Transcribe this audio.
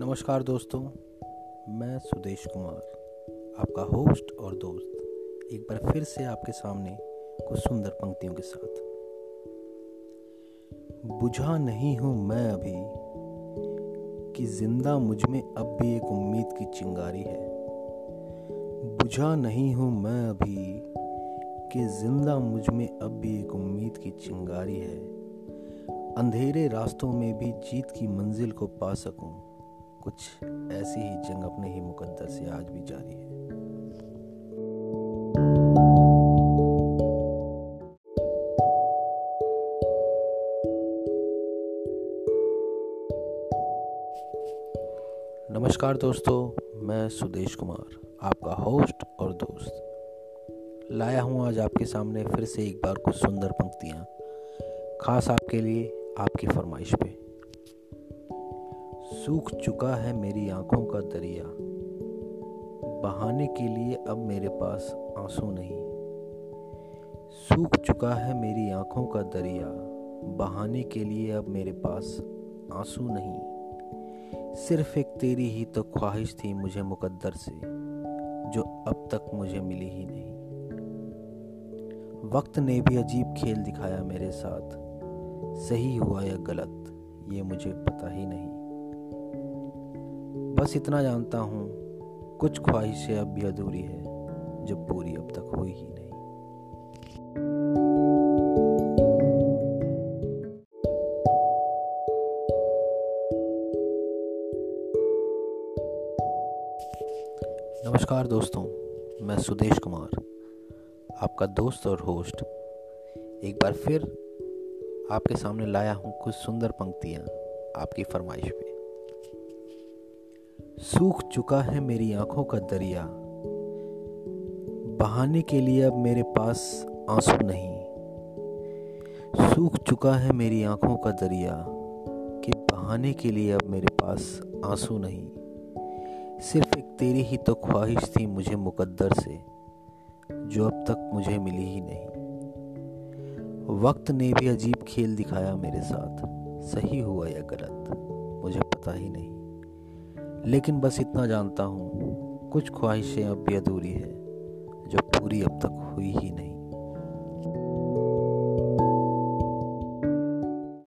नमस्कार दोस्तों, मैं सुदेश कुमार, आपका होस्ट और दोस्त, एक बार फिर से आपके सामने कुछ सुंदर पंक्तियों के साथ। बुझा नहीं हूँ मैं अभी कि ज़िंदा मुझमें अब भी एक उम्मीद की चिंगारी है। बुझा नहीं हूँ मैं अभी कि ज़िंदा मुझमें अब भी एक उम्मीद की चिंगारी है। अंधेरे रास्तों में भी जीत की मंजिल को पा सकूँ। कुछ ऐसी ही जंग अपने ही मुकद्दर से आज भी जारी है। नमस्कार दोस्तों, मैं सुदेश कुमार, आपका होस्ट और दोस्त। लाया हूँ आज आपके सामने फिर से एक बार कुछ सुंदर पंक्तियाँ, खास आपके लिए, आपकी फरमाइश पे। सूख चुका है मेरी आँखों का दरिया। बहाने के लिए अब मेरे पास आँसू नहीं। सूख चुका है मेरी आँखों का दरिया। बहाने के लिए अब मेरे पास आँसू नहीं। सिर्फ़ एक तेरी ही तो ख्वाहिश थी मुझे मुकद्दर से, जो अब तक मुझे मिली ही नहीं। वक्त ने भी अजीब खेल दिखाया मेरे साथ। सही हुआ या गलत, ये मुझे पता ही नहीं। बस इतना जानता हूँ, कुछ ख्वाहिशें अब भी अधूरी है, जो पूरी अब तक हुई ही नहीं। नमस्कार दोस्तों, मैं सुदेश कुमार, आपका दोस्त और होस्ट। एक बार फिर आपके सामने लाया हूँ कुछ सुंदर पंक्तियाँ आपकी फरमाइश पे सूख चुका है मेरी आँखों का दरिया। बहाने के लिए अब मेरे पास आँसू नहीं। सूख चुका है मेरी आँखों का दरिया कि बहाने के लिए अब मेरे पास आँसू नहीं। सिर्फ़ एक तेरी ही तो ख्वाहिश थी मुझे मुकद्दर से, जो अब तक मुझे मिली ही नहीं। वक्त ने भी अजीब खेल दिखाया मेरे साथ। सही हुआ या गलत, मुझे पता ही नहीं। लेकिन बस इतना जानता हूँ, कुछ ख्वाहिशें अब भी अधूरी हैं, जो पूरी अब तक हुई ही नहीं।